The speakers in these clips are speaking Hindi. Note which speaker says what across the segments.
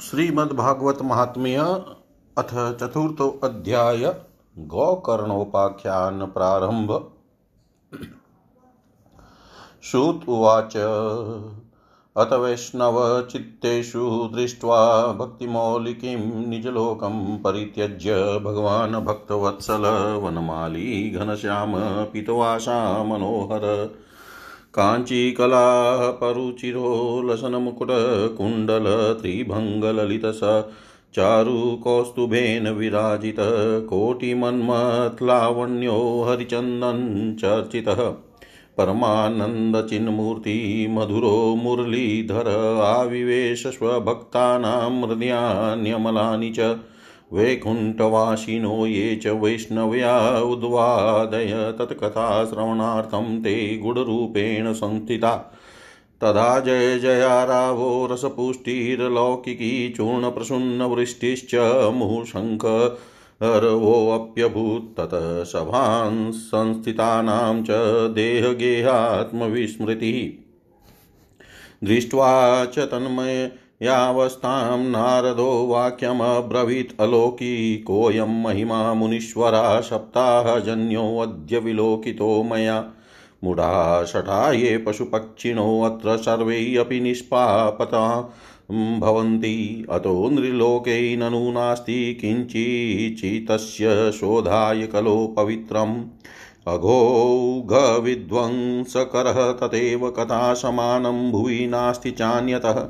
Speaker 1: श्रीमद्भागवत महात्म्य अथ चतुर्थो अध्याय गोकर्णोपाख्यान प्रारंभ। श्रुत उवाच। अथ वैष्णवचित्तेषु दृष्ट्वा भक्तिमौलिकीं निजलोकं परित्यज्य भगवान् भक्तवत्सल वनमाली घनश्याम पितवासा मनोहर। काञ्चीकलाः परुचिरो लसनमुकुटकुण्डलत्रिभङ्गललितस चारुकौस्तुभेन विराजितकोटिमन्मथलावण्यो हरिचन्दन् चर्चितः परमानन्दचिन्मूर्ति मधुरो मुरलीधर आविवेश स्वभक्तानां हृदयान्यमलानि च। वैकुण्ठवासिनो ये च वैष्णव्या उद्वादय। तत्कथाश्रवणार्थं ते गुडरूपेण संस्थिता। तदा जय जया रावो रसपुष्टिर्लौकिकी चूर्णप्रसून्नवृष्टिश्च मुहुशङ्ख अर्वोऽप्यभूत् ततः सभां संस्थितानां च देहगेहात्मविस्मृतिः। दृष्ट्वा च तन्मय यावस्थां नारदो वाक्यमब्रवीत् अलौकिकोऽयं महिमा मुनीश्वरा सप्ताहजन्योऽद्य विलोकितो मया। मूढा शठा ये पशुपक्षिणोऽत्र सर्वैरपि निष्पापता। भवन्ति, अतो नृलोके ननु नास्ति किञ्चिचितस्य शोधाय कलो पवित्रम् अघोघविध्वंसकरः तथैव कथासमानं भुवि नास्ति चान्यतः।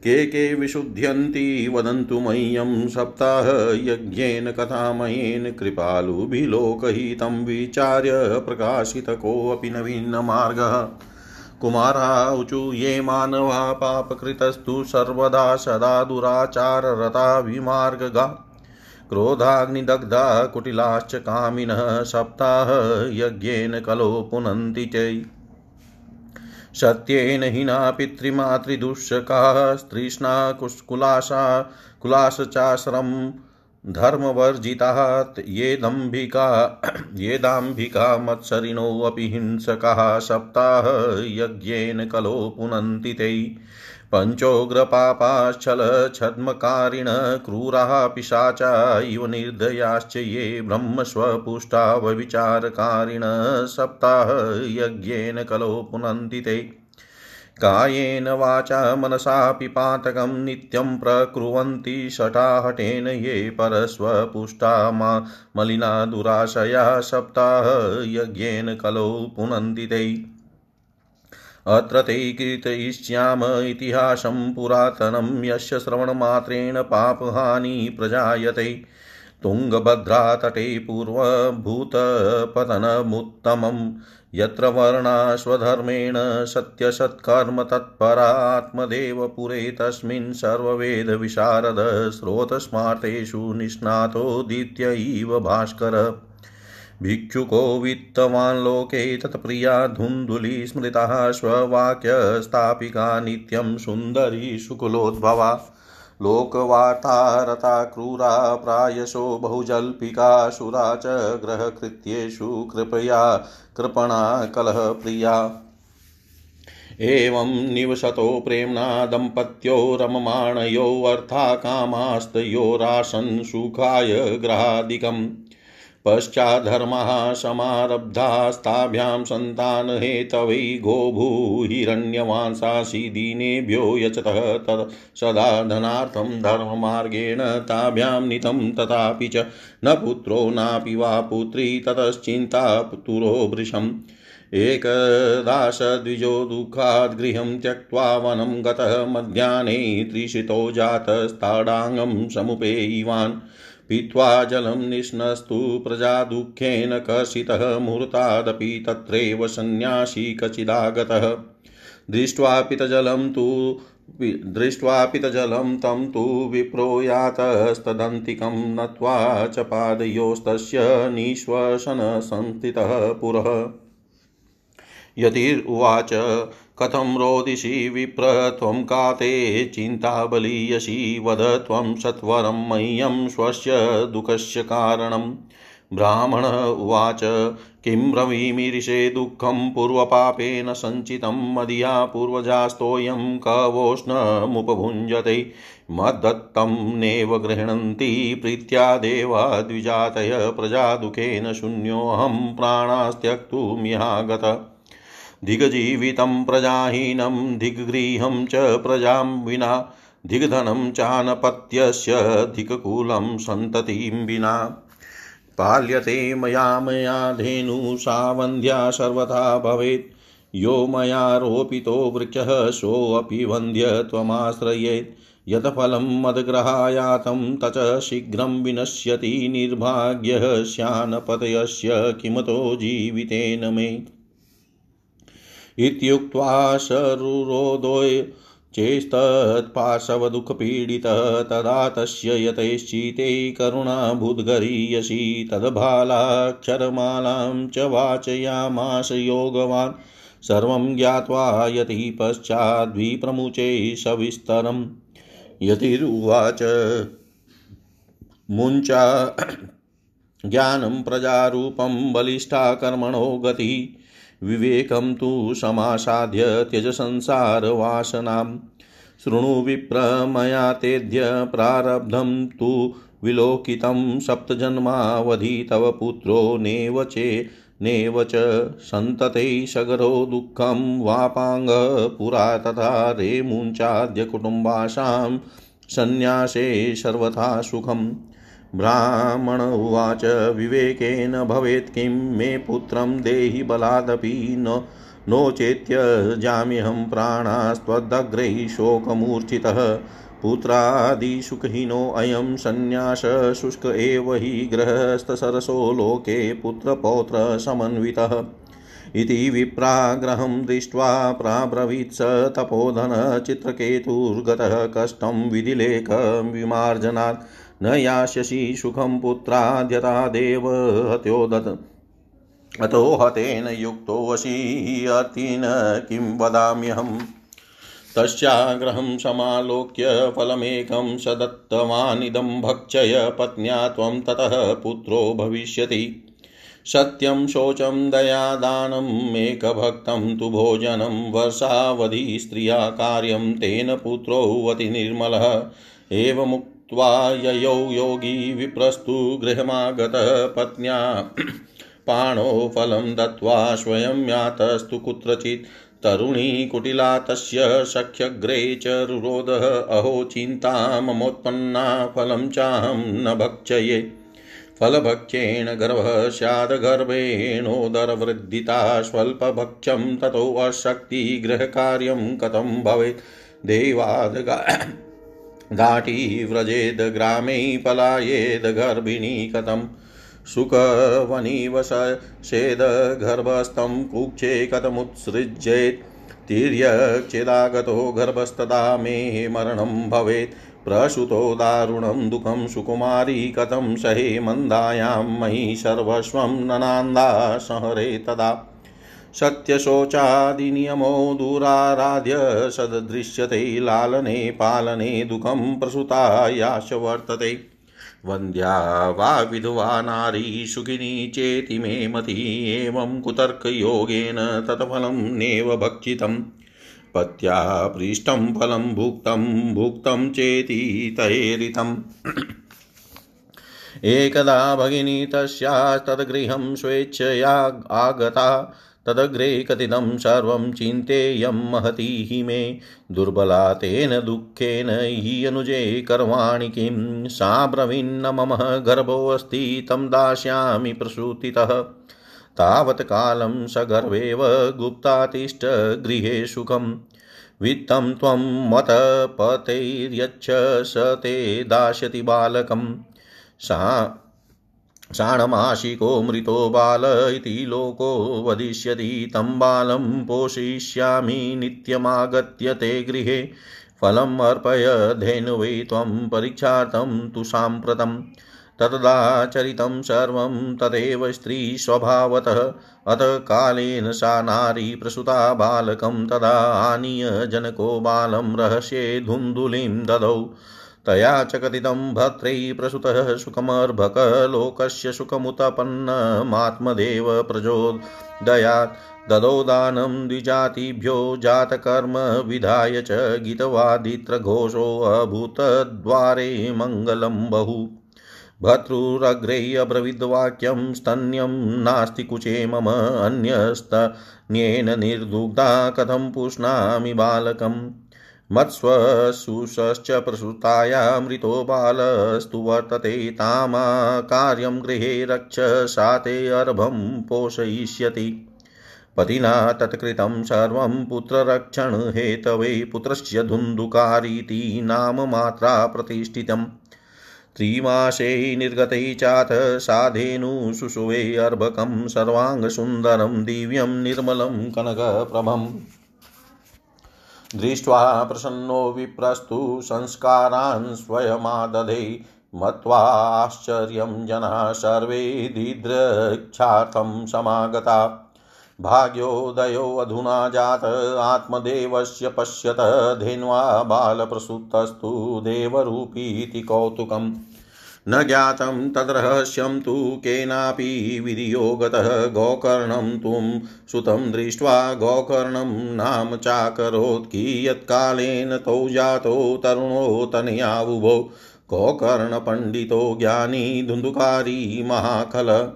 Speaker 1: के के विशुध्यन्ति वदन्तु मह्यं सप्ताहयज्ञेन कथामयेन कृपालुभिलोकहितं विचार्य प्रकाशितकोऽपि नवीनमार्गः कुमाराऊचु ये मानवा पापकृतस्तु सर्वदा सदा दुराचाररता विमार्गगा। क्रोधाग्निदग्धा कुटिलाश्च कामिनः सप्ताहयज्ञेन कलो पुनन्ति चै। सत्येन हिना पितृमातृदुःशकाः, स्त्रीष्णा कुलाशा ये धर्मवर्जिताः, ये दाम्भिका मत्सरिणोऽपि हिंसकाः सप्ताहयज्ञेन कलो पुनन्ति ते। पञ्चोग्रपापाश्चलछद्मकारिण क्रूराः पिशाचा इव निर्दयाश्च ये ब्रह्मस्वपुष्टा व्यविचारकारिण सप्ताहयज्ञेन कलो पुनन्ति ते। कायेन वाचा मनसापि पातकं नित्यं प्रकुर्वन्ति शटाहटेन ये परस्वपुष्टा मा मलिना दुराशया सप्ताहयज्ञेन कलो पुनन्ति ते। अत्र ते कीर्तयिष्याम इतिहासं पुरातनं, यस्य श्रवणमात्रेण पापहानि प्रजायते। तुङ्गभद्रातटे पूर्वभूतपतनमुत्तमं, यत्र वर्णाश्वधर्मेण सत्यसत्कर्म तत्परात्मदेव तस्मिन् सर्ववेदविशारद स्रोतस्मार्तेषु निष्णातोदित्य इव भास्कर। भिक्षुको वित्तवान् लोके तत्प्रिया धुन्धुली स्मृतः स्ववाक्यस्थापिका नित्यं सुन्दरी शुकुलोद्भवा लोकवार्तारता क्रूरा प्रायशो बहुजल्पिकासुरा च ग्रहकृत्येषु कृपया कृपणा कलहप्रिया एवं निवसतो प्रेम्णा दम्पत्यो रममाणयोऽर्थाकामास्तयोरासन् सुखाय ग्रहादिकम्। पश्चाद्धर्मः समारब्धास्ताभ्यां सन्तानहेतवै गोभूहिरण्यवांसासि दीनेभ्यो यचतः तत् सदा धनार्थं धर्ममार्गेण ताभ्यां नीतं तथापि च न पुत्रो नापि वा पुत्री ततश्चिन्ता पुत्रो वृशम् एकदाशद्विजो दुःखात् गृहं त्यक्त्वा वनं गतः मध्याह्ने त्रिशितो जातस्ताडाङ्गं समुपेयिवान्। पीत्वा जलं निष्णस्तु प्रजा दुःखेन कर्षितः मुहूर्तादपि तत्रैव सन्न्यासी कचिदागतः। दृष्ट्वा पितजलं तु दृष्ट्वा पितजलं तं तु विप्रो यातस्तदन्तिकं नत्वा च पादयोस्तस्य निःश्वसनसंस्थितः पुरः। यतिरुवाच कथं रोदिषि विप्र त्वं का ते चिन्ता बलीयसि वद त्वं सत्वरं मह्यं स्वस्य दुःखस्य कारणं। ब्राह्मण उवाच, किं ब्रवीमीरिषे दुःखं पूर्वपापेन सञ्चितं मदीया पूर्वजास्तोऽयं कवोष्णमुपभुञ्जते। मद्दत्तं नैव गृह्णन्ति प्रीत्या देवा द्विजातय प्रजादुःखेन शून्योऽहं प्राणास्त्यक्तुमिहागत। दिग्जीवितं प्रजाहीनं दिग्गृहं च प्रजां विना, दिग्धनं चानपत्यस्य दिक्कुलं सन्ततिं विना। पाल्यते मया मया धेनु सा वन्द्या सर्वथा भवेत्, यो मया रोपितो वृक्षः सोऽपि वन्द्य त्वमाश्रयेत्। यत् फलं मद्ग्रहायातं तच शीघ्रं विनश्यति निर्भाग्यः स्यानपतयस्य किमतो जीवितेन मे। इत्युक्त्वा शरुरोदोय चेस्तत्पाशवदुःखपीडितः तदा तस्य यतैश्चिते करुणाभूद्गरीयसी तद्बालाक्षरमालां च वाचयामाश योगवान्। सर्वं ज्ञात्वा यति पश्चाद्विप्रमुचे सविस्तरम् यतिरुवाच। मुञ्चा ज्ञानं प्रजारूपं बलिष्ठा कर्मणो गतिः विवेकं तु समासाद्य त्यज संसारवासनां शृणु विप्र मया तेद्य प्रारब्धं तु विलोकितं सप्तजन्मावधि तव पुत्रो नेव चे, नेव च सन्तते सगरो दुःखं वापाङ्ग पुरा तथा रेमुञ्चाद्य कुटुम्बासां सन्न्यासे सर्वथा सुखम्। ब्राह्मण उवाच, विवेकेन भवेत् किं? मे पुत्रं देहि बलादपि न, नो चेत्यजाम्यहं प्राणास्त्वदग्रैः शोकमूर्छितः पुत्रादिसुखहीनोऽयं सन्न्यास, शुष्क एव हि गृहस्थसरसो लोके पुत्रपौत्रसमन्वितः। इति विप्राग्रहं दृष्ट्वा प्राब्रवीत् स तपोधनचित्रकेतुर्गतः कष्टं विधिलेखविमार्जनात् न यास्यसि सुखं पुत्राद्यतादेव हत्योदत् अतो हतेन युक्तोऽसि अतिन किं वदाम्यहम्। तस्याग्रहं समालोक्य फलमेकं स दत्तवानिदं भक्षय पत्न्या त्वं ततः पुत्रो भविष्यति। सत्यं शोचं दयादानम् एकभक्तं तु भोजनं वर्षावधि स्त्रिया कार्यं तेन पुत्रो अतिनिर्मलः। एवमुक् त्वा ययौ योगी विप्रस्तु गृहमागतः पत्न्या। पाणो फलं दत्त्वा स्वयं यातस्तु कुत्रचित्। तरुणी कुटिला तस्य सख्यग्रे अहो चिन्ता ममोत्पन्ना फलं चाहं न भक्षये। फलभक्षेण गर्भः स्यादगर्भेणोदरवृद्धिता स्वल्पभक्षं ततोऽशक्तिगृहकार्यं कथं भवेत्। देवादगा घाटी व्रजेद ग्रामे पलायेद गर्भिणी कथं सुखवनिवसेद गर्भस्थं कुक्षे कथमुत्सृज्येत्। तिर्यक्षेदागतो गर्भस्तदा मे मरणं भवेत्। प्रसुतो दारुणं दुःखं सुकुमारी कथं सहे मन्दायां मयि सर्वस्वं ननान्दा संहरे तदा। सत्यशोचादिनियमो दुराराध्य सदृश्यते, लालने पालने दुःखं प्रसुतायाश वर्तते। वन्द्या वा विधवा नारी सुखिनी चेति मे मति, एवं कुतर्कयोगेन तत्फलं नेव भक्षितम्। पत्या पृष्टं फलं भुक्तं भुक्तं चेति तैरितम् एकदा भगिनी तस्यास्तद्गृहं स्वेच्छया आगता तदग्रे कथितं सर्वं चिन्तेयं महती मे। दुर्बला तेन दुःखेन हि अनुजे करवाणि किं। सा ब्रवीन्न मम गर्भोऽस्ति तं दास्यामि प्रसूतितः। तावत् कालं सगर्वेव गुप्तातिष्ठ गृहे सुखम्। वित्तं त्वं मतपतैर्यच्छ स ते दास्यति बालकं सा शाणमाशिको मृतो बाल इति लोको वदिष्यति, तं बालं पोषयिष्यामि, नित्यमागत्य ते गृहे। फलम् अर्पय, धेनुवै त्वं परीक्षार्थं तु साम्प्रतम् ततदाचरितं सर्वं तदेव स्त्रीस्वभावतः। अत कालेन सा नारी प्रसुता बालकं तदा आनीय जनको बालं रहस्ये धुन्धुलिं ददौ। तया च कथितं भद्रै प्रसुतः सुखमर्भकलोकस्य सुखमुत्पन्नमात्मदेव प्रचोदयात् ददौ दानं द्विजातिभ्यो जातकर्म विधाय च गीतवादित्रघोषोऽभूतद्वारे मङ्गलं बहु। भर्तृरग्रे अब्रवीद्वाक्यं स्तन्यं नास्ति कुचे मम अन्यस्तन्येन निर्दुग्धा कथं पुष्णामि बालकम्। मत्स्वशुषश्च प्रसुतायामृतो बालस्तु वर्तते तामा कार्यं गृहे रक्ष साते अर्भं पोषयिष्यति। पतिना तत्कृतं सर्वं पुत्ररक्षणहेतवे पुत्रस्य धुन्धुकारीति नाम मात्रा प्रतिष्ठितम्। त्रिमासे निर्गते चाथ साधेनु शुशुवे अर्भकं सर्वाङ्गसुन्दरं दिव्यं निर्मलं कनकप्रभम्। दृष्ट्वा प्रसन्नो विप्रस्तु संस्कारान् स्वयमादधे मत्वाश्चर्यं जनाः सर्वे दिद्रक्षार्थं समागता। भाग्योदयोऽधुना जात आत्मदेवस्य पश्यत धेन्वा बालप्रसूतस्तु देवरूपीति कौतुकम्। न ज्ञातं तद्रहस्यं तु केनापि विधियो गतः गोकर्णं तुं सुतं दृष्ट्वा गोकर्णं नाम चाकरोत् कियत्कालेन तौ जातो तरुणो तनयावुभो। गोकर्णपण्डितो ज्ञानी धुन्धुकारी महाखल।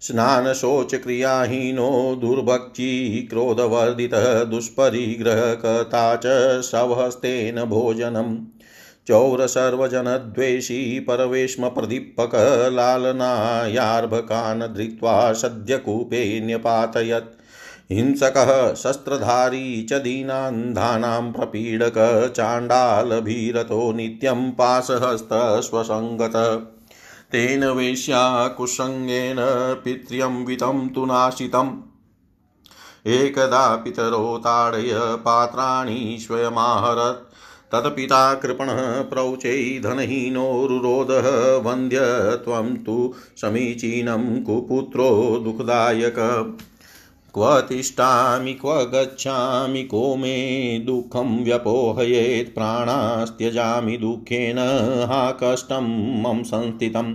Speaker 1: स्नानशोचक्रियाहीनो दुर्भक्षी क्रोधवर्धितः दुष्परिग्रहकता च सवहस्तेन भोजनम्। चौरसर्वजनद्वेषी परवेश्मप्रदीपकलालनायार्भकान् धृत्वा सद्यकूपे न्यपातयत् हिंसकः शस्त्रधारी च दीनान्धानां प्रपीडक चाण्डालभीरतो नित्यं पाशहस्तस्वसङ्गतः तेन वेश्याकुसङ्गेन पित्र्यंवितं तु नाशितम्। एकदा पितरो ताडय पात्राणि स्वयमाहरत्। तत्पिता कृपणः प्रौचै धनहीनोरुरोधः वन्द्यत्वं तु समीचीनं कुपुत्रो दुःखदायक। क्व तिष्ठामि, क्व गच्छामि, को मे दुःखं व्यपोहयेत्, प्राणास्त्यजामि दुःखेन हा कष्टं मम संस्थितम्।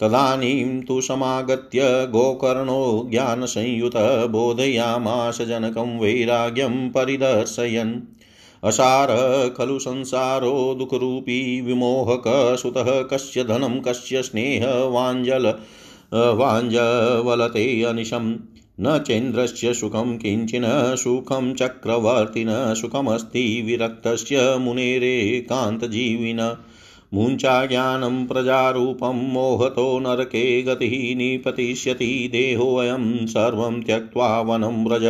Speaker 1: तदानीं तु समागत्य गोकर्णो ज्ञानसंयुतः बोधयामास जनकं वैराग्यं परिदर्शयन्। असार खलु संसारो दुःखरूपी विमोहकसुतः कस्य धनं कस्य स्नेहवाञ्जल वाञ्जवलते अनिशम्। न चेन्द्रस्य सुखं किञ्चिन सुखं चक्रवर्तिन सुखमस्ति विरक्तस्य मुनेरेकान्तजीविन मुञ्चा ज्ञानं प्रजारूपं मोहतो नरके गतिः निपतिष्यति देहोऽयं सर्वं त्यक्त्वा वनं व्रज।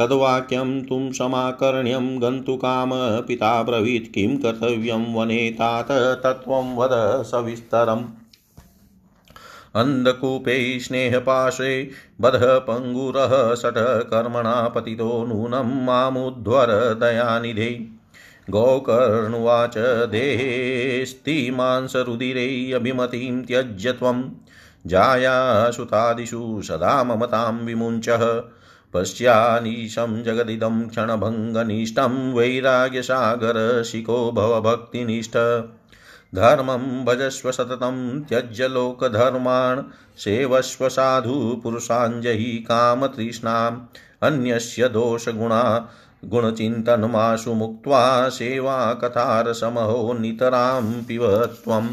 Speaker 1: तद्वाक्यं तुं समाकर्ण्यं गन्तुकाम पिता किं कर्तव्यं वने तात तत्त्वं वद सविस्तरम्। अन्धकूपे स्नेहपाशे बधः पङ्गुरः शठकर्मणा पतितो नूनं मामुद्धर दयानिधे। गोकर्णुवाच देहेस्तिमांसरुदिरैरभिमतिं त्यज्य त्वं। जायासुतादिषु सदा ममतां विमुञ्चः। पश्यानीशं जगदिदं क्षणभङ्गनिष्ठं वैराग्यसागरशिखो भवभक्तिनिष्ठ धर्मं भजस्व सततं त्यज्य लोकधर्मान् सेवस्व साधुपुरुषाञ्जहि कामतृष्णाम्। अन्यस्य दोषगुणा, गुणचिन्तनमाशु मुक्त्वा सेवाकथारसमहो नितरां पिब त्वम्।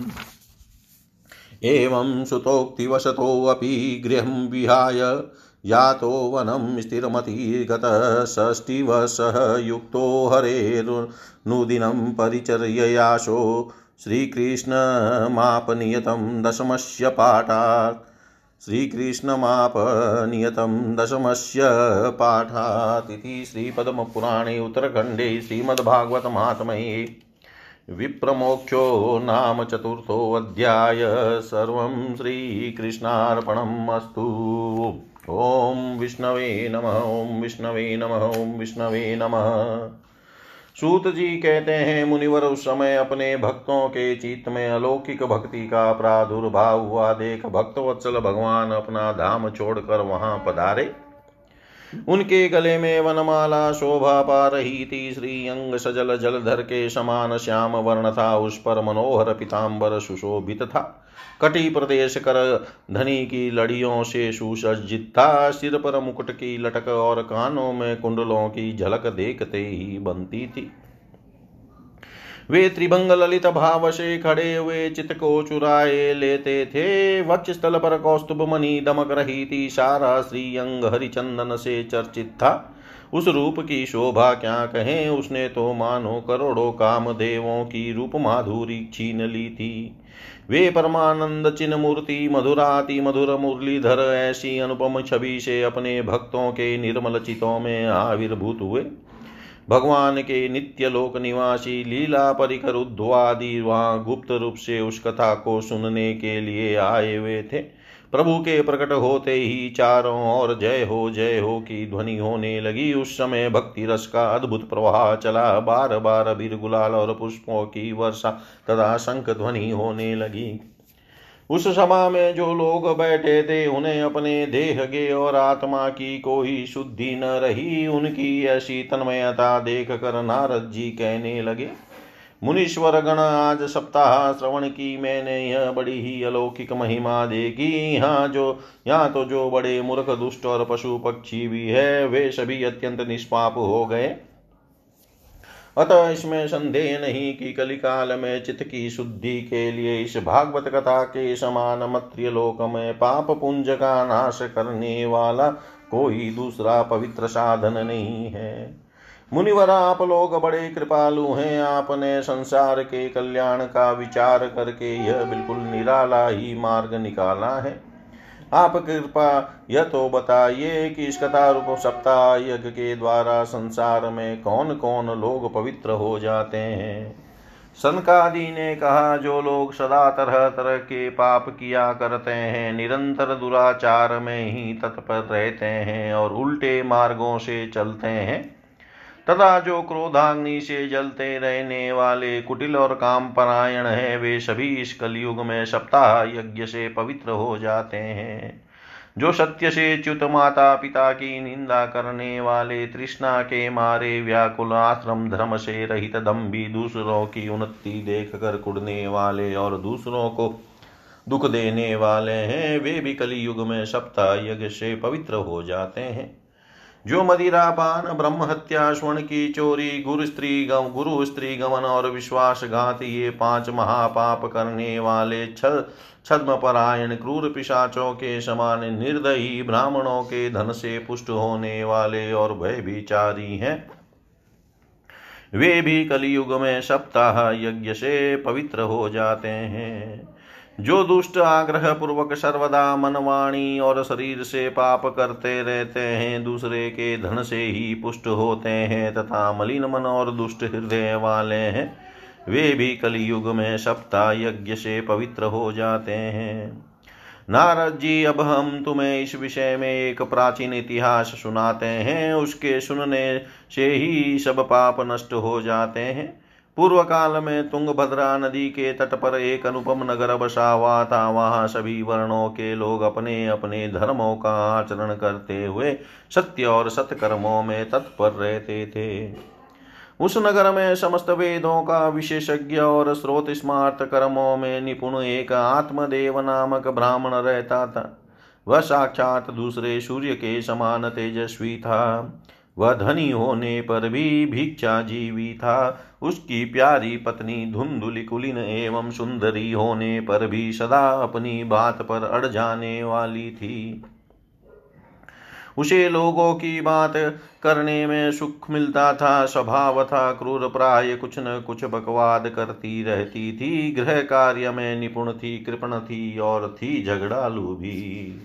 Speaker 1: एवं सुतोक्तिवशतोऽपि गृहं विहाय यातो वनं स्थिरमतिगतः षष्टिवशः युक्तो हरेर्नुदिनं परिचर्ययाशो श्रीकृष्णमापनियतं दशमस्य पाठात्। श्रीकृष्णमापनियतं दशमस्य पाठात् इति श्रीपद्मपुराणे उत्तरखण्डे श्रीमद्भागवतमात्मये विप्रमोक्षो नाम चतुर्थोऽध्याय सर्वं श्रीकृष्णार्पणम् अस्तु। ॐ विष्णवे नमः ॐ विष्णवे नमः ॐ विष्णवे नमः। सूत जी कहते हैं, मुनिवर, उस समय अपने भक्तों के चित्त में अलौकिक भक्ति का प्रादुर्भाव हुआ। देख भक्त वत्सल भगवान अपना धाम छोड़कर वहाँ पधारे। उनके गले में वनमाला शोभा पा रही थी। श्री अंग सजल जलधर के समान श्याम वर्ण था। उस पर मनोहर पिताम्बर सुशोभित था। कटी प्रदेश कर धनी की लड़ियों से सुसज्जित था सिर पर मुकुट की लटक और कानों में कुंडलों की झलक देखते ही बनती थी। वे त्रिभंग ललित भाव से खड़े हुए चित को चुराए लेते थे। वक्ष स्थल पर कौस्तुभ मणि दमक रही थी। सारा श्री अंग हरिचंदन से चर्चित था। उस रूप की शोभा क्या कहें? उसने तो मानो करोड़ों काम देवों की रूप माधुरी छीन ली थी। वे परमानंद चिन्ह मूर्ति मधुराति, मधुर मुरलीधर ऐसी अनुपम छवि से अपने भक्तों के निर्मल चितों में आविर्भूत हुए। भगवान के नित्य लोक निवासी, लीला परिकर उद्वादि वहाँ गुप्त रूप से उस कथा को सुनने के लिए आए हुए थे। प्रभु के प्रकट होते ही चारों ओर जय हो जय हो की ध्वनि होने लगी। उस समय भक्ति रस का अद्भुत प्रवाह चला। बार बार बीर गुलाल और पुष्पों की वर्षा तथा शंख ध्वनि होने लगी। उस सभा में जो लोग बैठे थे, उन्हें अपने देह के और आत्मा की कोई शुद्धि न रही। उनकी ऐसी तन्मयता देख कर नारद जी कहने लगे मुनीश्वर गण आज सप्ताह श्रवण की मैंने यह बड़ी ही अलौकिक महिमा देखी। यहाँ जो, यहाँ तो जो बड़े मूर्ख, दुष्ट और पशु पक्षी भी है, वे सभी अत्यंत निष्पाप हो गए। अतः इसमें संदेह नहीं कि कलिकाल में चित्त की शुद्धि के लिए इस भागवत कथा के समान मत्र्य लोक में पाप पुंज का नाश करने वाला कोई दूसरा पवित्र साधन नहीं है। मुनिवर, आप लोग बड़े कृपालु हैं। आपने संसार के कल्याण का विचार करके यह बिल्कुल निराला ही मार्ग निकाला है। आप कृपा, यह तो बताइए कि इस कथा रूप सप्ताह यज्ञ के द्वारा संसार में कौन कौन लोग पवित्र हो जाते हैं? सनकादि ने कहा, जो लोग सदा तरह तरह के पाप किया करते हैं, निरंतर दुराचार में ही तत्पर रहते हैं और उल्टे मार्गों से चलते हैं। तथा जो क्रोधाग्नि से जलते रहने वाले कुटिल और काम परायण है, वे सभी इस कलयुग में सप्ताह यज्ञ से पवित्र हो जाते हैं। जो सत्य से च्युत माता पिता की निंदा करने वाले तृष्णा के मारे व्याकुल आश्रम धर्म से रहित दम्भी दूसरों की उन्नति देख कर कुड़ने वाले और दूसरों को दुख देने वाले हैं, वे भी कलयुग में सप्ताह यज्ञ से पवित्र हो जाते हैं। जो मदिरा पान ब्रह्म हत्या स्वर्ण की चोरी, गुरु स्त्री गुरु स्त्री गमन और विश्वासघात ये पाँच महापाप करने वाले छल छद्म परायण क्रूर पिशाचों के समान निर्दयी ब्राह्मणों के धन से पुष्ट होने वाले और भयभिचारी हैं। वे भी कलयुग में सप्ताह यज्ञ से पवित्र हो जाते हैं। जो दुष्ट आग्रह पूर्वक सर्वदा मनवाणी और शरीर से पाप करते रहते हैं, दूसरे के धन से ही पुष्ट होते हैं तथा मलिन मन और दुष्ट हृदय वाले हैं, वे भी कलयुग में सप्ताह यज्ञ से पवित्र हो जाते हैं। नारद जी, अब हम तुम्हें इस विषय में एक प्राचीन इतिहास सुनाते हैं, उसके सुनने से ही सब पाप नष्ट हो जाते हैं। पूर्व काल में तुंगभद्रा नदी के तट पर एक अनुपम नगर बसा हुआ था वहाँ सभी वर्णों के लोग अपने अपने धर्मों का आचरण करते हुए सत्य और सत्कर्मों में तत्पर रहते थे। उस नगर में समस्त वेदों का विशेषज्ञ और स्रोत स्मार्त कर्मों में निपुण एक आत्मदेव नामक ब्राह्मण रहता था। वह साक्षात दूसरे सूर्य के समान तेजस्वी था। वह धनी होने पर भी भिक्षा जीवी था। उसकी प्यारी पत्नी धुंधुली कुलीन एवं सुंदरी होने पर भी सदा अपनी बात पर अड़ जाने वाली थी। उसे लोगों की बात करने में सुख मिलता था, स्वभाव था, क्रूर प्राय कुछ न कुछ बकवाद करती रहती थी। गृह कार्य में निपुण थी, कृपण थी और थी झगड़ालू भी।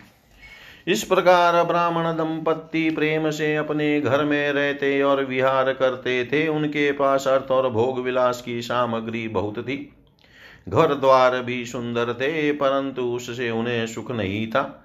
Speaker 1: इस प्रकार ब्राह्मण दंपत्ति प्रेम से अपने घर में रहते और विहार करते थे। उनके पास अर्थ और भोग विलास की सामग्री बहुत थी। घर द्वार भी सुंदर थे, परंतु उससे उन्हें सुख नहीं था।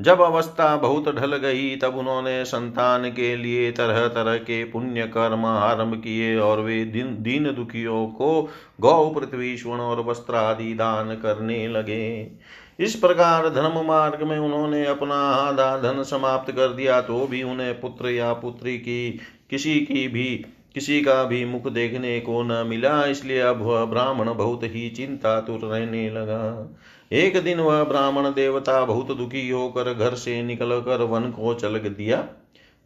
Speaker 1: जब अवस्था बहुत ढल गई, तब उन्होंने संतान के लिए तरह तरह के पुण्य कर्म आरंभ किए और वे दिन, दीन दुखियों को गौ, पृथ्वी, स्वर्ण और वस्त्र आदि दान करने लगे। इस प्रकार धर्म मार्ग में उन्होंने अपना आधा धन समाप्त कर दिया तो भी उन्हें पुत्र या पुत्री की, किसी की भी, किसी का भी मुख देखने को न मिला, इसलिए अब वह ब्राह्मण बहुत ही चिंता तुर रहने लगा। एक दिन वह ब्राह्मण देवता बहुत दुखी होकर घर से निकलकर वन को चल दिया।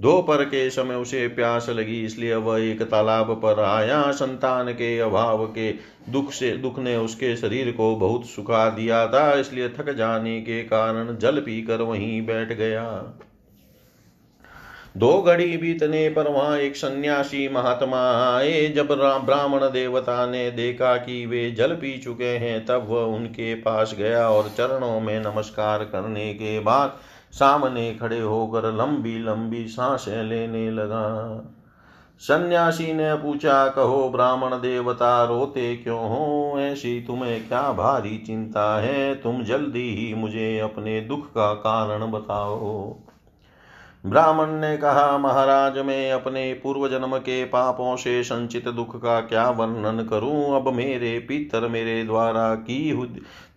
Speaker 1: दोपहर के समय उसे प्यास लगी, इसलिए वह एक तालाब पर आया। संतान के अभाव के दुख से, दुख ने उसके शरीर को बहुत सुखा दिया था, इसलिए थक जाने के कारण जल पीकर वहीं बैठ गया। दो घड़ी बीतने पर वहाँ एक सन्यासी महात्मा आए। जब ब्राह्मण देवता ने देखा कि वे जल पी चुके हैं, तब वह उनके पास गया और चरणों में नमस्कार करने के बाद सामने खड़े होकर लंबी लंबी साँसें लेने लगा। सन्यासी ने पूछा, कहो, ब्राह्मण देवता, रोते क्यों हो? ऐसी तुम्हें क्या भारी चिंता है? तुम जल्दी ही मुझे अपने दुख का कारण बताओ। ब्राह्मण ने कहा, महाराज, मैं अपने पूर्व जन्म के पापों से संचित दुख का क्या वर्णन करूँ? अब मेरे पितर मेरे द्वारा की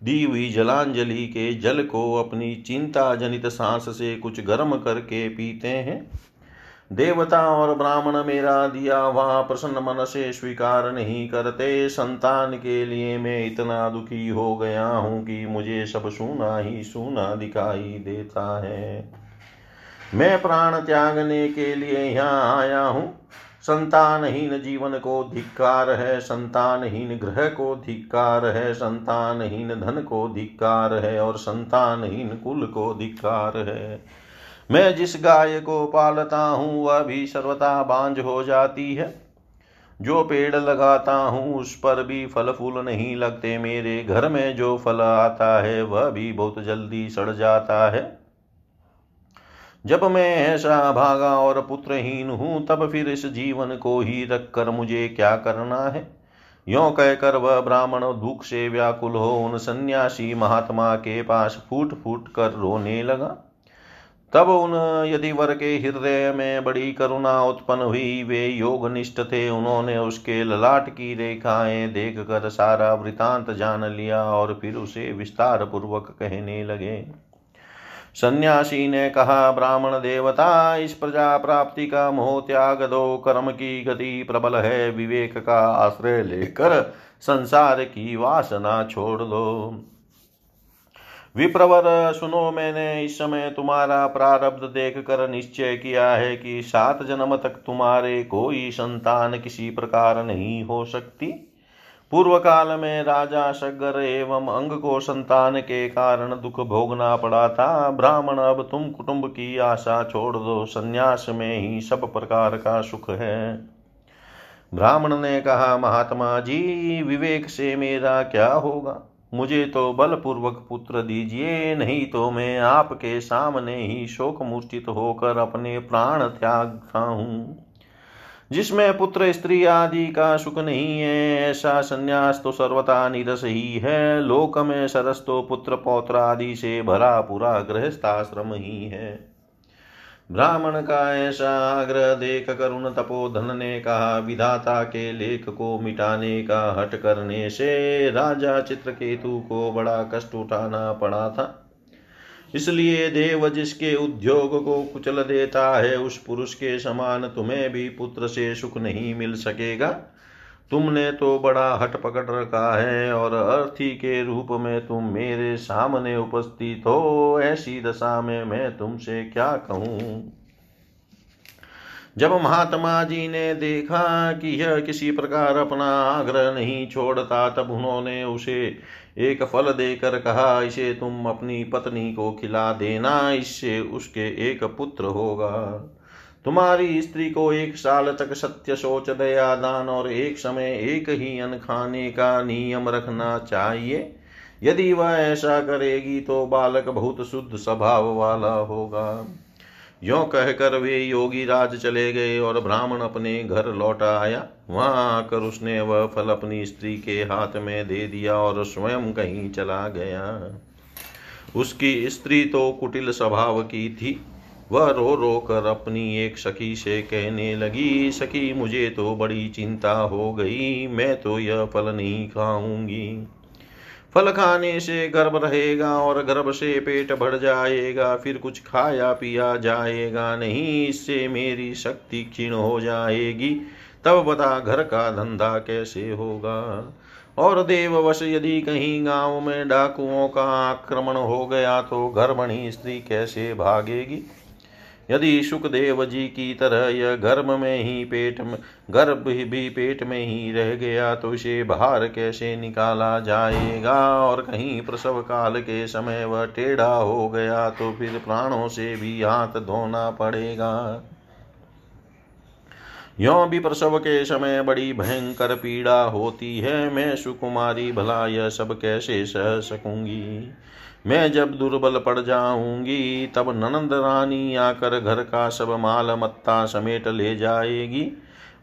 Speaker 1: दी हुई जलांजलि के जल को अपनी चिंता जनित सांस से कुछ गर्म करके पीते हैं। देवता और ब्राह्मण मेरा दिया वहाँ प्रसन्न मन से स्वीकार नहीं करते। संतान के लिए मैं इतना दुखी हो गया हूँ कि मुझे सब सुना ही सुना दिखाई देता है। मैं प्राण त्यागने के लिए यहाँ आया हूँ। संतानहीन जीवन को धिक्कार है, संतानहीन ग्रह को धिक्कार है, संतानहीन धन को धिक्कार है और संतानहीन कुल को धिक्कार है। मैं जिस गाय को पालता हूँ, वह भी सर्वथा बांझ हो जाती है। जो पेड़ लगाता हूँ, उस पर भी फल फूल नहीं लगते। मेरे घर में जो फल आता है, वह भी बहुत जल्दी सड़ जाता है। जब मैं ऐसा भागा और पुत्रहीन हूँ, तब फिर इस जीवन को ही रखकर मुझे क्या करना है? यो कहकर वह ब्राह्मण दुख से व्याकुल हो, उन सन्यासी महात्मा के पास फूट फूट कर रोने लगा। तब उन यदि वर के हृदय में बड़ी करुणा उत्पन्न हुई, वे योग निष्ठ थे। उन्होंने उसके ललाट की रेखाएँ देख कर सारा वृतांत जान लिया और फिर उसे विस्तार पूर्वक कहने लगे। सन्यासी ने कहा ब्राह्मण देवता इस प्रजा प्राप्ति का मोह त्याग दो। कर्म की गति प्रबल है। विवेक का आश्रय लेकर संसार की वासना छोड़ दो। विप्रवर, सुनो मैंने, इस समय तुम्हारा प्रारब्ध देख कर निश्चय किया है कि सात जन्म तक तुम्हारे कोई संतान किसी प्रकार नहीं हो सकती। पूर्व काल में राजा सगर एवं अंग को संतान के कारण दुख भोगना पड़ा था। ब्राह्मण अब तुम कुटुंब की आशा छोड़ दो, संन्यास में ही सब प्रकार का सुख है। ब्राह्मण ने कहा, महात्मा जी, विवेक से मेरा क्या होगा? मुझे तो बलपूर्वक पुत्र दीजिए, नहीं तो मैं आपके सामने ही शोक मूर्छित होकर अपने प्राण त्याग हूँ। जिसमें पुत्र स्त्री आदि का सुख नहीं है, ऐसा संन्यास तो सर्वथा निरस ही है। लोक में सरस तो पुत्र पौत्र आदि से भरा पूरा गृहस्थाश्रम ही है। ब्राह्मण का ऐसा आग्रह देख करुण तपोधन ने कहा, विधाता के लेख को मिटाने का हट करने से राजा चित्रकेतु को बड़ा कष्ट उठाना पड़ा था। इसलिए देव जिसके उद्योग को कुचल देता है, उस पुरुष के समान तुम्हें भी पुत्र से सुख नहीं मिल सकेगा। तुमने तो बड़ा हट पकड़ रखा है और अर्थी के रूप में तुम मेरे सामने उपस्थित हो, ऐसी दशा में मैं तुमसे क्या कहूँ? जब महात्मा जी ने देखा कि यह किसी प्रकार अपना आग्रह नहीं छोड़ता, तब उन्होंने उसे एक फल देकर कहा, इसे तुम अपनी पत्नी को खिला देना, इससे उसके एक पुत्र होगा। तुम्हारी स्त्री को एक साल तक सत्य सोच, दया, दान और एक समय एक ही अन्न खाने का नियम रखना चाहिए। यदि वह ऐसा करेगी तो बालक बहुत शुद्ध स्वभाव वाला होगा। यो कहकर वे योगी राज चले गए और ब्राह्मण अपने घर लौटा आया। वहाँ आकर उसने वह फल अपनी स्त्री के हाथ में दे दिया और स्वयं कहीं चला गया। उसकी स्त्री तो कुटिल स्वभाव की थी। वह रो रो कर अपनी एक सखी से कहने लगी, सखी, मुझे तो बड़ी चिंता हो गई, मैं तो यह फल नहीं खाऊँगी। फल खाने से गर्भ रहेगा और गर्भ से पेट भर जाएगा, फिर कुछ खाया पिया जाएगा नहीं, इससे मेरी शक्ति क्षीण हो जाएगी। तब बता, घर का धंधा कैसे होगा? और देववश यदि कहीं गाँव में डाकुओं का आक्रमण हो गया तो गर्भणी स्त्री कैसे भागेगी? यदि सुखदेव जी की तरह यह गर्भ में ही पेट में गर्भ भी पेट में ही रह गया तो इसे बाहर कैसे निकाला जाएगा? और कहीं प्रसव काल के समय वह टेढ़ा हो गया तो फिर प्राणों से भी हाथ धोना पड़ेगा। यो भी प्रसव के समय बड़ी भयंकर पीड़ा होती है। मैं सुकुमारी भला यह सब कैसे सह सकूँगी? मैं जब दुर्बल पड़ जाऊँगी, तब ननंद रानी आकर घर का सब माल मत्ता समेट ले जाएगी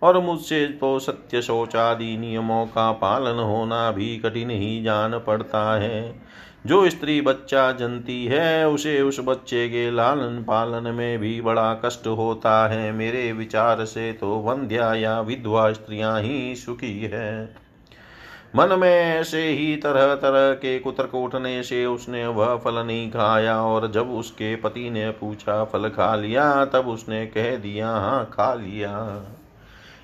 Speaker 1: और मुझसे तो सत्य शौचादि नियमों का पालन होना भी कठिन ही जान पड़ता है। जो स्त्री बच्चा जनती है, उसे उस बच्चे के लालन पालन में भी बड़ा कष्ट होता है। मेरे विचार से तो वंध्या या विधवा स्त्रियाँ ही सुखी है। मन में ऐसे ही तरह तरह के कुतर्क उठने से उसने वह फल नहीं खाया और जब उसके पति ने पूछा, फल खा लिया? तब उसने कह दिया हाँ खा लिया।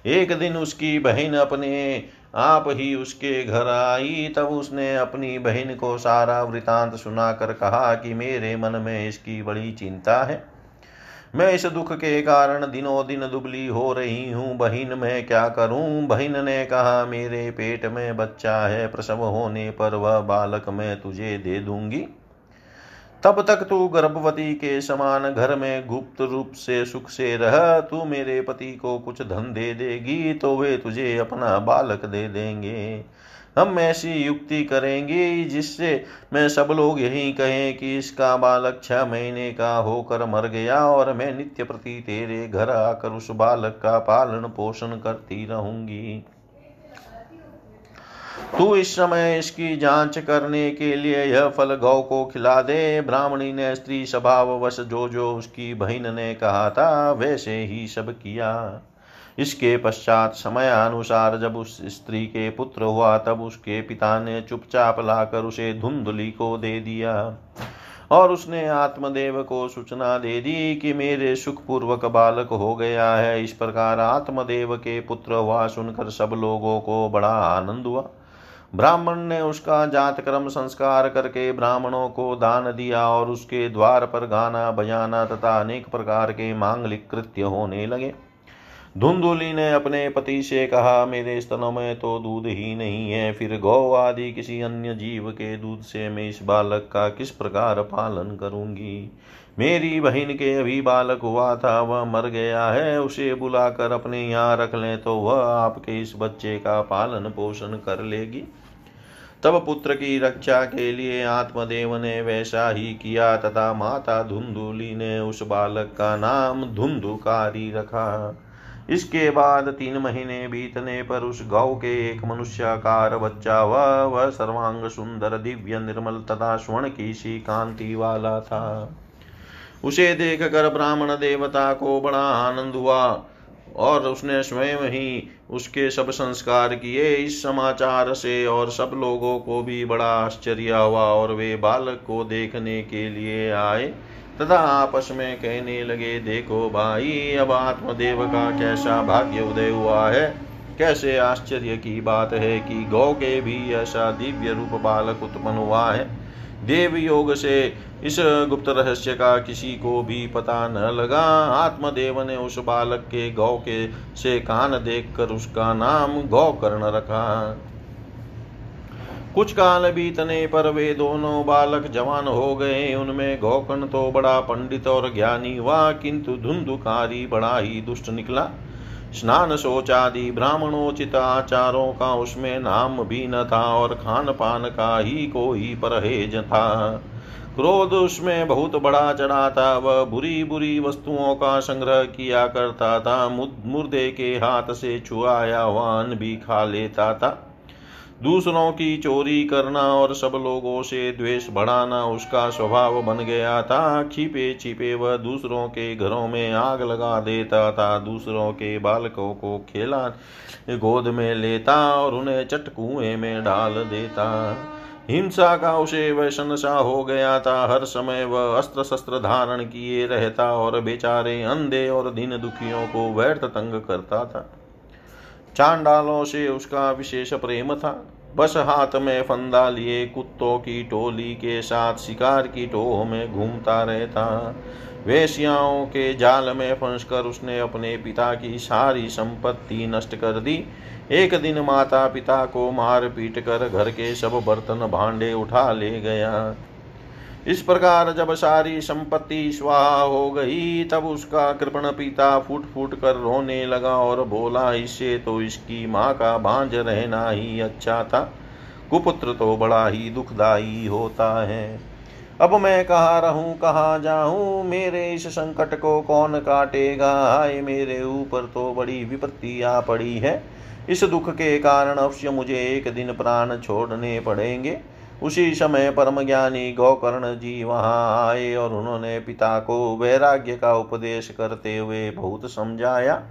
Speaker 1: एक दिन उसकी बहन अपने आप ही उसके घर आई, तब उसने अपनी बहन को सारा वृतांत सुनाकर कहा कि मेरे मन में इसकी बड़ी चिंता है। मैं इस दुख के कारण दिनों दिन दुबली हो रही हूँ। बहन, मैं क्या करूँ? बहन ने कहा, मेरे पेट में बच्चा है, प्रसव होने पर वह बालक मैं तुझे दे दूँगी। तब तक तू गर्भवती के समान घर में गुप्त रूप से सुख से रह। तू मेरे पति को कुछ धन दे देगी तो वे तुझे अपना बालक दे देंगे। हम ऐसी युक्ति करेंगे जिससे मैं सब लोग यही कहें कि इसका बालक छह महीने का होकर मर गया और मैं नित्य प्रति तेरे घर आकर उस बालक का पालन पोषण करती रहूँगी। तू इस समय इसकी जाँच करने के लिए यह फल गौ को खिला दे। ब्राह्मणी ने स्त्री स्वभाववश जो जो उसकी बहन ने कहा था, वैसे ही सब किया। इसके पश्चात समय अनुसार जब उस स्त्री के पुत्र हुआ, तब उसके पिता ने चुपचाप लाकर उसे धुंधली को दे दिया और उसने आत्मदेव को सूचना दे दी कि मेरे सुखपूर्वक बालक हो गया है। इस प्रकार आत्मदेव के पुत्र हुआ सुनकर सब लोगों को बड़ा आनंद हुआ। ब्राह्मण ने उसका जात कर्म संस्कार करके ब्राह्मणों को दान दिया और उसके द्वार पर गाना बजाना तथा अनेक प्रकार के मांगलिक कृत्य होने लगे। धुंधुली ने अपने पति से कहा, मेरे स्तनों में तो दूध ही नहीं है। फिर गौ आदि किसी अन्य जीव के दूध से मैं इस बालक का किस प्रकार पालन करूँगी? मेरी बहन के अभी बालक हुआ था, वह मर गया है। उसे बुलाकर अपने यहाँ रख लें तो वह आपके इस बच्चे का पालन पोषण कर लेगी। तब पुत्र की रक्षा के लिए आत्मदेव ने वैसा ही किया तथा माता धुंधुली ने उस बालक का नाम धुंधुकारी रखा। इसके बाद तीन महीने बीतने पर उस गौ के एक मनुष्याकार बच्चा वह वह सर्वांग सुंदर, दिव्य, निर्मल तथा स्वर्ण की सी कांति वाला था। उसे देख कर ब्राह्मण देवता को बड़ा आनंद हुआ और उसने स्वयं ही उसके सब संस्कार किए। इस समाचार से और सब लोगों को भी बड़ा आश्चर्य हुआ और वे बालक को देखने के लिए आए। तथा आपस में कहने लगे, देखो भाई, अब आत्मदेव का कैसा भाग्य उदय हुआ है? कैसे आश्चर्य की बात है कि गौ के भी ऐसा दिव्य रूप बालक उत्पन्न हुआ है। देव योग से इस गुप्त रहस्य का किसी को भी पता न लगा। आत्मदेव ने उस बालक के गौ के से कान देखकर उसका नाम गौकर्ण रखा। कुछ काल बीतने पर वे दोनों बालक जवान हो गए। उनमें गौकर्ण तो बड़ा पंडित और ज्ञानी हुआ, किंतु धुंधुकारी बड़ा ही दुष्ट निकला। स्नान शोचादि, ब्राह्मणोचित आचारों का उसमें नाम भी न था और खान पान का ही कोई परहेज था। क्रोध उसमें बहुत बड़ा चढ़ा था। वह बुरी बुरी वस्तुओं का संग्रह किया करता था। मुर्दे के हाथ से छुआया वान भी खा लेता था। दूसरों की चोरी करना और सब लोगों से द्वेष बढ़ाना उसका स्वभाव बन गया था। छिपे छिपे वह दूसरों के घरों में आग लगा देता था। दूसरों के बालकों को खेला, गोद में लेता और उन्हें चट कुएँ में डाल देता। हिंसा का उसे वैसन सा हो गया था। हर समय वह अस्त्र शस्त्र धारण किए रहता और बेचारे अंधे और दीन दुखियों को व्यर्थ तंग करता था। चांडालों से उसका विशेष प्रेम था। बस हाथ में फंदा लिए कुत्तों की टोली के साथ शिकार की टोह में घूमता रहता। वेश्याओं के जाल में फंसकर उसने अपने पिता की सारी संपत्ति नष्ट कर दी। एक दिन माता पिता को मार पीट कर घर के सब बर्तन भांडे उठा ले गया। इस प्रकार जब सारी संपत्ति स्वाहा हो गई, तब उसका कृपण पिता फूट फूट कर रोने लगा और बोला, इससे तो इसकी माँ का बांझ रहना ही अच्छा था। कुपुत्र तो बड़ा ही दुखदाई होता है। अब मैं कहा रहूँ, कहा जाऊँ? मेरे इस संकट को कौन काटेगा? आए मेरे ऊपर तो बड़ी विपत्ति आ पड़ी है। इस दुख के कारण अवश्य मुझे एक दिन प्राण छोड़ने पड़ेंगे। उसी समय परम ज्ञानी गौकर्ण जी वहाँ आए और उन्होंने पिता को वैराग्य का उपदेश करते हुए बहुत समझाया।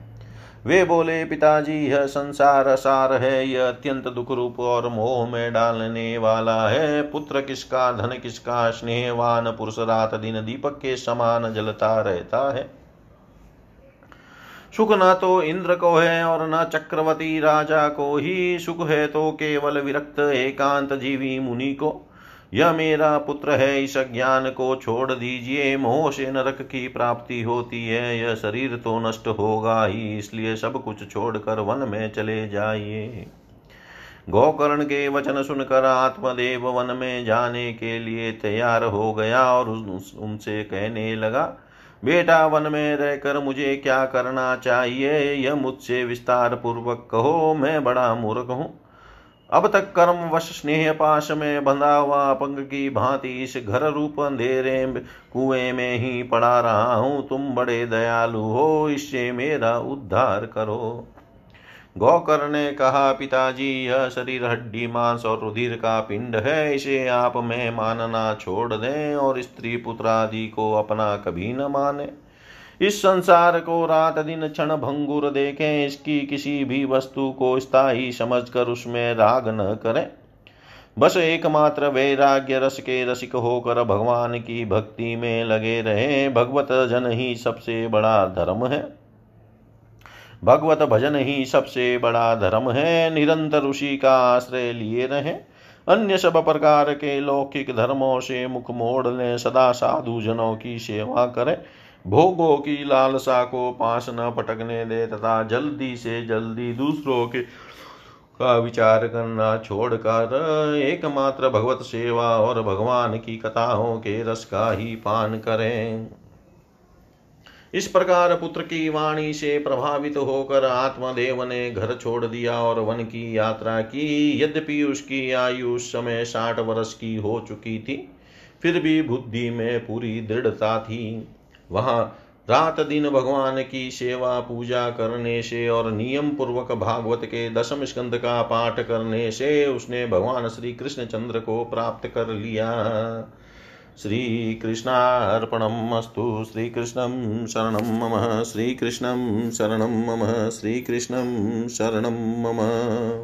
Speaker 1: वे बोले, पिताजी, यह संसार सार है, यह अत्यंत दुख रूप और मोह में डालने वाला है। पुत्र किसका, धन किसका, स्नेहवान पुरुष रात दिन दीपक के समान जलता रहता है। सुख न तो इंद्र को है और न चक्रवर्ती राजा को ही सुख है तो केवल विरक्त एकांत जीवी मुनि को। यह मेरा पुत्र है, इस ज्ञान को छोड़ दीजिए, मोह से नरक की प्राप्ति होती है, यह शरीर तो नष्ट होगा ही, इसलिए सब कुछ छोड़कर वन में चले जाइए। गोकर्ण के वचन सुनकर आत्मदेव वन में जाने के लिए तैयार हो गया और उनसे कहने लगा बेटा, वन में रहकर मुझे क्या करना चाहिए? यह मुझसे विस्तार पूर्वक कहो, मैं बड़ा मूर्ख हूँ। अब तक कर्म वश स्नेह पाश में बंधा हुआ पंग की भांति इस घर रूप अंधेरे कुएँ में ही पड़ा रहा हूँ। तुम बड़े दयालु हो, इससे मेरा उद्धार करो। गौकर ने कहा, पिताजी, यह शरीर हड्डी, मांस और रुधिर का पिंड है, इसे आप में मानना छोड़ दें और स्त्री पुत्र आदि को अपना कभी न माने। इस संसार को रात दिन क्षण भंगुर देखें, इसकी किसी भी वस्तु को स्थायी समझकर उसमें राग न करें। बस एकमात्र वैराग्य रस के रसिक होकर भगवान की भक्ति में लगे रहे, भगवत जन ही सबसे बड़ा धर्म है। भगवत भजन ही सबसे बड़ा धर्म है। निरंतर उसी का आश्रय लिए रहे। अन्य सब प्रकार के लौकिक धर्मों से मुख मोड़ लें। सदा साधु जनों की सेवा करें। भोगों की लालसा को पास न पटकने दे तथा जल्दी से जल्दी दूसरों के का विचार करना छोड़कर एकमात्र भगवत सेवा और भगवान की कथाओं के रस का ही पान करें। इस प्रकार पुत्र की वाणी से प्रभावित होकर आत्मदेव ने घर छोड़ दिया और वन की यात्रा की। यद्यपि उसकी आयु उस समय साठ वर्ष की हो चुकी थी, फिर भी बुद्धि में पूरी दृढ़ता थी। वहाँ रात दिन भगवान की सेवा, पूजा करने से और नियम पूर्वक भागवत के दशम स्कंद का पाठ करने से उसने भगवान श्री कृष्ण चंद्र को प्राप्त कर लिया। श्रीकृष्णार्पणमस्तु श्रीकृष्णं शरणं मम। श्रीकृष्णं शरणं मम। श्रीकृष्णं शरणं मम।